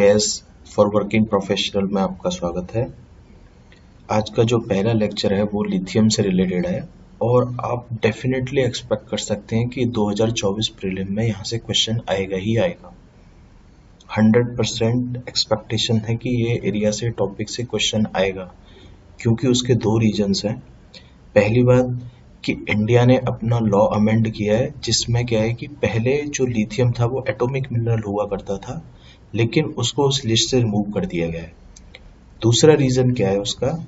S for working professional में आपका स्वागत है। आज का जो पहला लेक्चर है, वो लिथियम से रिलेटेड है और आप डेफिनेटली एक्सपेक्ट कर सकते हैं कि 2024 प्रीलिम में यहाँ से क्वेश्चन आएगा ही आएगा। 100 परसेंट एक्सपेक्टेशन है कि ये एरिया से टॉपिक से क्वेश्चन आएगा, क्योंकि उसके दो रीजन्स हैं। पहली बात कि इंडिया ने अपना लॉ अमेंड किया है, जिसमें क्या है कि पहले जो लिथियम था, वो एटॉमिक मिनरल हुआ करता था। लेकिन उसको उस लिस्ट से रिमूव कर दिया गया है। दूसरा रीज़न क्या है उसका?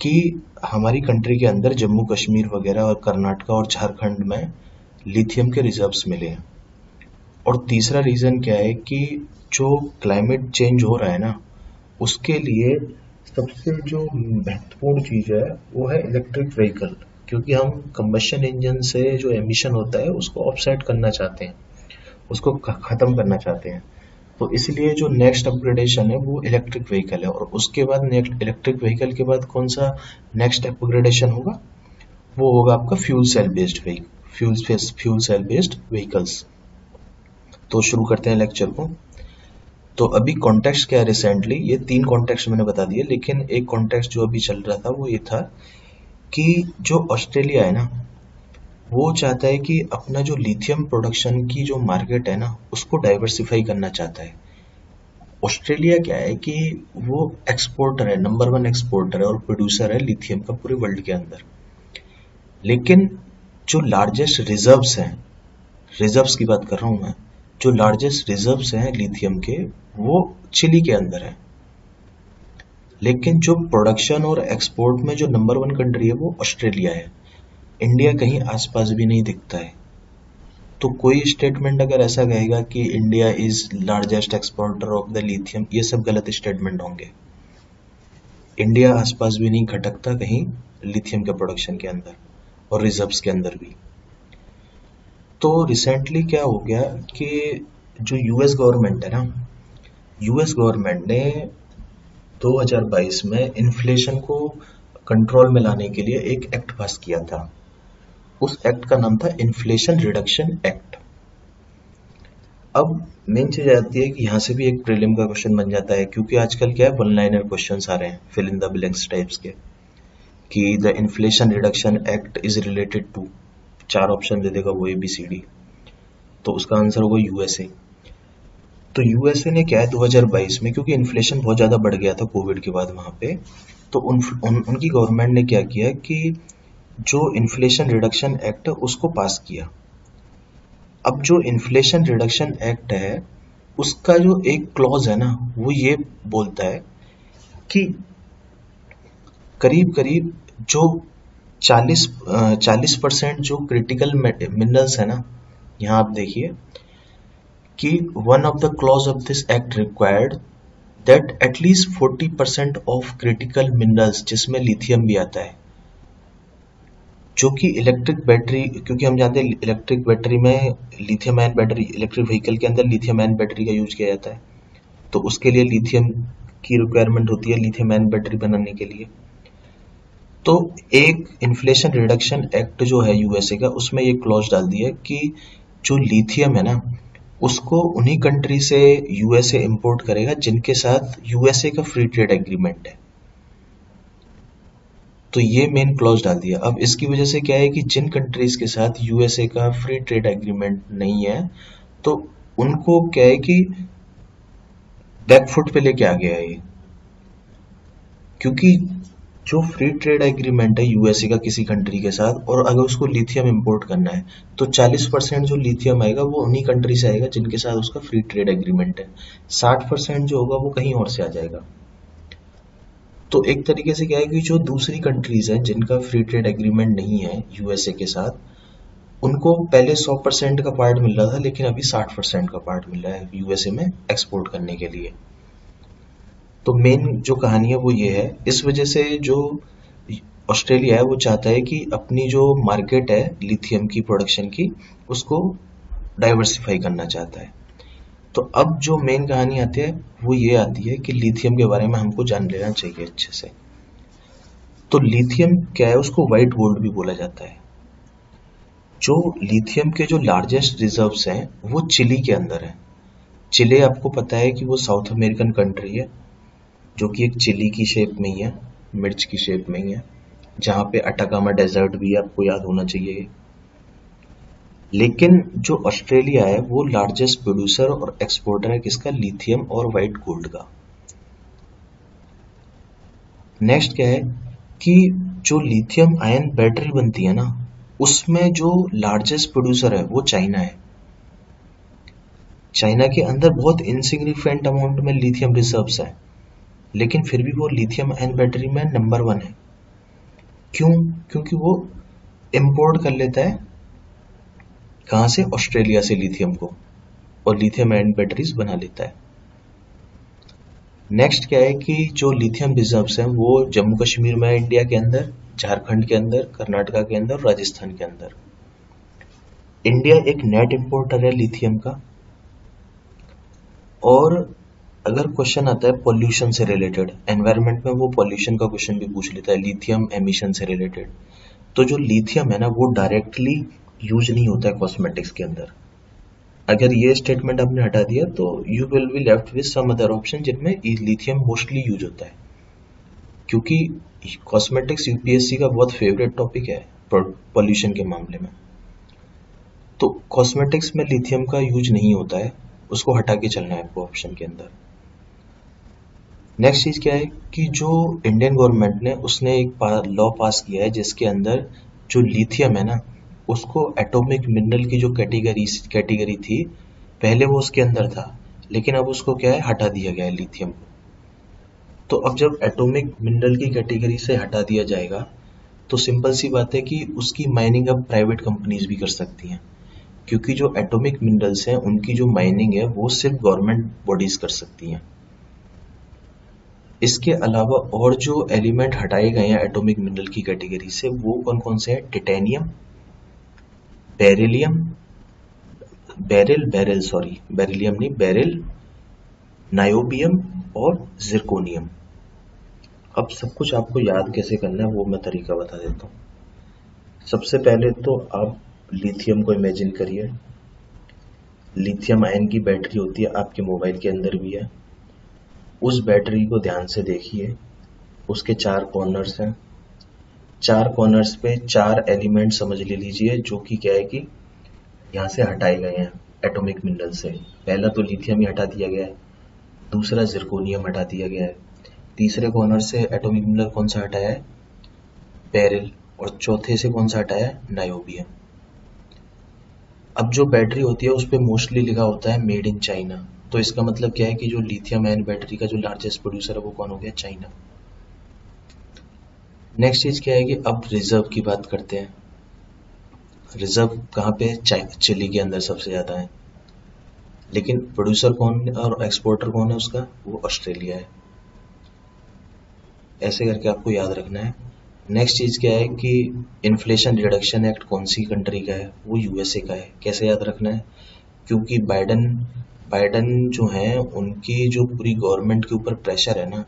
कि हमारी कंट्री के अंदर जम्मू कश्मीर वगैरह और कर्नाटका और झारखंड में लिथियम के रिजर्व्स मिले हैं। और तीसरा रीज़न क्या है कि जो क्लाइमेट चेंज हो रहा है ना, उसके लिए सबसे जो महत्वपूर्ण चीज़ है, वो है इलेक्ट्रिक व्हीकल क्योंकि हम कंबशन इंजन से जो एमिशन होता है, उसको ऑफसेट करना चाहते हैं। उसको ख़त्म करना चाहते हैं। तो इसलिए जो नेक्स्ट अपग्रेडेशन है, वो इलेक्ट्रिक व्हीकल है। और उसके बाद नेक्स्ट इलेक्ट्रिक व्हीकल के बाद कौन सा नेक्स्ट अपग्रेडेशन होगा? वो होगा आपका fuel cell based fuel fuel cell based vehicles तो शुरू करते हैं लेक्चर को। तो अभी कॉन्टेक्स्ट क्या है रिसेंटली ये तीन कॉन्टेक्स्ट मैंने बता दिए, लेकिन एक कॉन्टेक्स्ट जो अभी चल रहा था, वो ये था कि जो ऑस्ट्रेलिया है ना वो चाहता है कि अपना जो लिथियम प्रोडक्शन की जो मार्केट है ना, उसको डाइवर्सिफाई करना चाहता है। ऑस्ट्रेलिया क्या है कि वो एक्सपोर्टर है नंबर वन एक्सपोर्टर है और प्रोड्यूसर है लिथियम का पूरे वर्ल्ड के अंदर। लेकिन जो लार्जेस्ट रिजर्व्स हैं रिजर्व्स की बात कर रहा हूँ मैं, जो लार्जेस्ट रिजर्व्स हैं लिथियम के, वो चिली के अंदर है। लेकिन जो प्रोडक्शन और एक्सपोर्ट में जो नंबर वन कंट्री है, वो ऑस्ट्रेलिया है। इंडिया कहीं आसपास भी नहीं दिखता है। तो कोई स्टेटमेंट अगर ऐसा कहेगा कि India is largest exporter of the lithium ये सब गलत स्टेटमेंट होंगे। इंडिया आसपास भी नहीं खटकता कहीं लिथियम के प्रोडक्शन के अंदर और रिजर्व्स के अंदर भी। तो रिसेंटली क्या हो गया कि जो यूएस गवर्नमेंट है ना यूएस गवर्नमेंट ने 2022 में इन्फ्लेशन को कंट्रोल में लाने के लिए एक एक्ट पास किया था। उस एक्ट का नाम था इन्फ्लेशन रिडक्शन एक्ट अब मेन चीज़ आती है कि यहाँ से भी एक प्रीलिम का क्वेश्चन बन जाता है क्योंकि आजकल क्या है वन लाइनर क्वेश्चन आ रहे हैं fill in the blanks types के कि the inflation reduction act is related to चार ऑप्शन दे देगा वो ए बी सी डी तो उसका आंसर होगा यूएसए तो यूएसए ने क्या है 2022 में क्योंकि इन्फ्लेशन बहुत ज़्यादा बढ़ गया था कोविड के बाद वहाँ पे तो उन, उन उनकी गवर्नमेंट ने क्या किया कि जो इन्फ्लेशन रिडक्शन एक्ट उसको पास किया। अब जो इन्फ्लेशन रिडक्शन एक्ट है, उसका जो एक क्लॉज है ना, वो ये बोलता है कि करीब करीब जो 40 चालीस परसेंट जो क्रिटिकल मिनरल्स है ना, यहाँ आप देखिए कि one of the clause of this act required that at least 40 percent of critical minerals जिसमें लिथियम भी आता है जो कि इलेक्ट्रिक बैटरी क्योंकि हम जानते हैं इलेक्ट्रिक बैटरी में lithium ion battery electric vehicle के अंदर लिथियम आयन बैटरी का यूज़ किया जाता है। तो उसके लिए लिथियम की रिक्वायरमेंट होती है लिथियम आयन बैटरी बनाने के लिए। तो एक इन्फ्लेशन रिडक्शन एक्ट जो है यूएसए का, उसमें ये क्लॉज डाल दिया कि जो लिथियम है ना, उसको उन्हीं कंट्री से यूएसए इंपोर्ट करेगा जिनके साथ यूएसए का फ्री ट्रेड एग्रीमेंट है। तो ये मेन क्लॉज डाल दिया। अब इसकी वजह से क्या है कि जिन कंट्रीज़ के साथ यूएसए का फ्री ट्रेड एग्रीमेंट नहीं है तो उनको क्या है कि बैकफुट पे लेके आ गया है ये। क्योंकि जो फ्री ट्रेड एग्रीमेंट है यूएसए का किसी कंट्री के साथ, और अगर उसको लिथियम इंपोर्ट करना है तो 40 परसेंट जो लिथियम आएगा, वो उन्हीं कंट्री से आएगा जिनके साथ उसका फ्री ट्रेड एग्रीमेंट है। 60 परसेंट जो होगा, वो कहीं और से आ जाएगा। तो एक तरीके से क्या है कि जो दूसरी कंट्रीज़ हैं, जिनका फ्री ट्रेड एग्रीमेंट नहीं है यूएसए के साथ, उनको पहले 100 परसेंट का पार्ट मिल रहा था, लेकिन अभी 60 परसेंट का पार्ट मिल रहा है यूएसए में एक्सपोर्ट करने के लिए। तो मेन जो कहानी है वो ये है। इस वजह से जो ऑस्ट्रेलिया है, वो चाहता है कि अपनी जो मार्केट है लिथियम की प्रोडक्शन की, उसको डाइवर्सिफाई करना चाहता है। तो अब जो मेन कहानी आती है, वो ये आती है कि लिथियम के बारे में हमको जान लेना चाहिए अच्छे से। तो लिथियम क्या है? उसको व्हाइट गोल्ड भी बोला जाता है। जो लिथियम के जो लार्जेस्ट रिजर्व्स हैं, वो चिली के अंदर है। चिले आपको पता है कि वो साउथ अमेरिकन कंट्री है, जो कि एक चिली की शेप में ही है, मिर्च की शेप में ही है, जहाँ पे अटाकामा डेजर्ट भी आपको याद होना चाहिए। लेकिन जो ऑस्ट्रेलिया है, वो लार्जेस्ट प्रोड्यूसर और एक्सपोर्टर है किसका? लिथियम और वाइट गोल्ड का। नेक्स्ट क्या है? कि जो लिथियम आयन बैटरी बनती है ना, उसमें जो लार्जेस्ट प्रोड्यूसर है, वो चाइना है। चाइना के अंदर बहुत इनसिग्निफिकेंट अमाउंट में लिथियम रिजर्व्स है, लेकिन फिर भी वो लिथियम आयन बैटरी में नंबर वन है। क्यों? क्योंकि वो इंपोर्ट कर लेता है कहाँ से? ऑस्ट्रेलिया से लिथियम को। और लिथियम आयन बैटरीज बना लेता है। नेक्स्ट क्या है कि जो लिथियम रिजर्व्स हैं, वो जम्मू कश्मीर में, इंडिया के अंदर, झारखंड के अंदर, कर्नाटका के अंदर राजस्थान के अंदर। इंडिया एक नेट इंपोर्टर है लिथियम का। और अगर क्वेश्चन आता है पॉल्यूशन से रिलेटेड एनवायरनमेंट में वो पॉल्यूशन का क्वेश्चन भी पूछ लेता है, लिथियम एमिशन से रिलेटेड तो जो लिथियम है ना, वो डायरेक्टली यूज़ नहीं होता है कॉस्मेटिक्स के अंदर। अगर ये स्टेटमेंट आपने हटा दिया तो you will be left with some other option जिनमें लिथियम मोस्टली यूज़ होता है। क्योंकि कॉस्मेटिक्स यूपीएससी का बहुत फेवरेट टॉपिक है पॉल्यूशन के मामले में। तो कॉस्मेटिक्स में लिथियम का यूज़ नहीं होता है, उसको हटा के चलना है आपको ऑप्शन के अंदर। नेक्स्ट चीज़ क्या है कि जो इंडियन गवर्नमेंट ने, उसने एक लॉ पास किया है जिसके अंदर जो लिथियम है ना उसको एटॉमिक मिनरल की जो कैटेगरी कैटेगरी थी, पहले वो उसके अंदर था, लेकिन अब उसको क्या है, हटा दिया गया है लिथियम को। तो अब जब एटॉमिक मिनरल की कैटेगरी से हटा दिया जाएगा तो सिंपल सी बात है कि उसकी माइनिंग अब प्राइवेट कंपनीज़ भी कर सकती हैं, क्योंकि जो एटॉमिक मिनरल्स हैं, उनकी जो माइनिंग है, वो सिर्फ़ गवर्नमेंट बॉडीज कर सकती हैं। इसके अलावा और जो एलिमेंट हटाए गए हैं एटॉमिक मिनरल की कैटेगरी से, वो कौन कौन से हैं? Titanium beryllium beryl beryl sorry beryllium नहीं बेरिल नायोबियम और जिरकोनियम अब सब कुछ आपको याद कैसे करना है वो मैं तरीका बता देता हूँ। सबसे पहले तो आप लिथियम को इमेजिन करिए। लिथियम आयन की बैटरी होती है, आपके मोबाइल के अंदर भी है। उस बैटरी को ध्यान से देखिए। उसके चार कॉर्नर्स हैं। चार कॉर्नर्स पे चार एलिमेंट समझ ले लीजिए, जो कि क्या है कि यहाँ से हटाए गए हैं एटॉमिक मिनरल से। पहला तो लिथियम ही हटा दिया गया है, दूसरा जिरकोनियम हटा दिया गया है। तीसरे कॉर्नर से एटॉमिक मिनरल कौन सा हटाया है? पेरिल और चौथे से कौन सा हटाया है? नायोबियम अब जो बैटरी होती है, उस पर मोस्टली लिखा होता है मेड इन चाइना तो इसका मतलब क्या है कि जो लिथियम आयन बैटरी का जो लार्जेस्ट प्रोड्यूसर है, वो कौन हो गया? चाइना नेक्स्ट चीज़ क्या है कि अब रिज़र्व की बात करते हैं। रिज़र्व कहाँ पे? चिली के अंदर सबसे ज़्यादा है। लेकिन प्रोड्यूसर कौन है और एक्सपोर्टर कौन है उसका? वो ऑस्ट्रेलिया है। ऐसे करके आपको याद रखना है। नेक्स्ट चीज़ क्या है कि इन्फ्लेशन रिडक्शन एक्ट कौन सी कंट्री का है? वो यूएसए का है। कैसे याद रखना है? क्योंकि बाइडन बाइडन जो है, उनकी जो पूरी गवर्नमेंट के ऊपर प्रेशर है ना,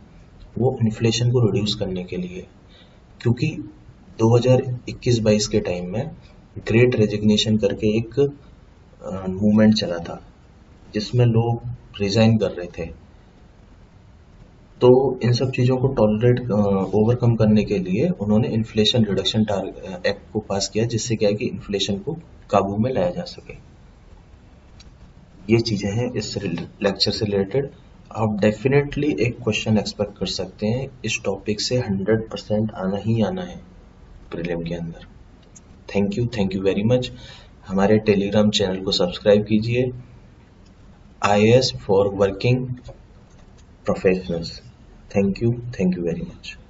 वो इन्फ्लेशन को रिड्यूस करने के लिए क्योंकि 2021-22 के टाइम में ग्रेट रेजिग्नेशन करके एक मूवमेंट चला था, जिसमें लोग रिजाइन कर रहे थे। तो इन सब चीज़ों को टॉलरेट ओवरकम करने के लिए उन्होंने इन्फ्लेशन रिडक्शन एक्ट को पास किया, जिससे क्या है कि इन्फ्लेशन को काबू में लाया जा सके। ये चीज़ें हैं इस लेक्चर से रिलेटेड आप डेफिनेटली एक क्वेश्चन एक्सपेक्ट कर सकते हैं, इस टॉपिक से 100 परसेंट आना ही आना है प्रीलिम के अंदर। Thank you thank you very much हमारे टेलीग्राम चैनल को सब्सक्राइब कीजिए। I S for working professionals thank you thank you very much.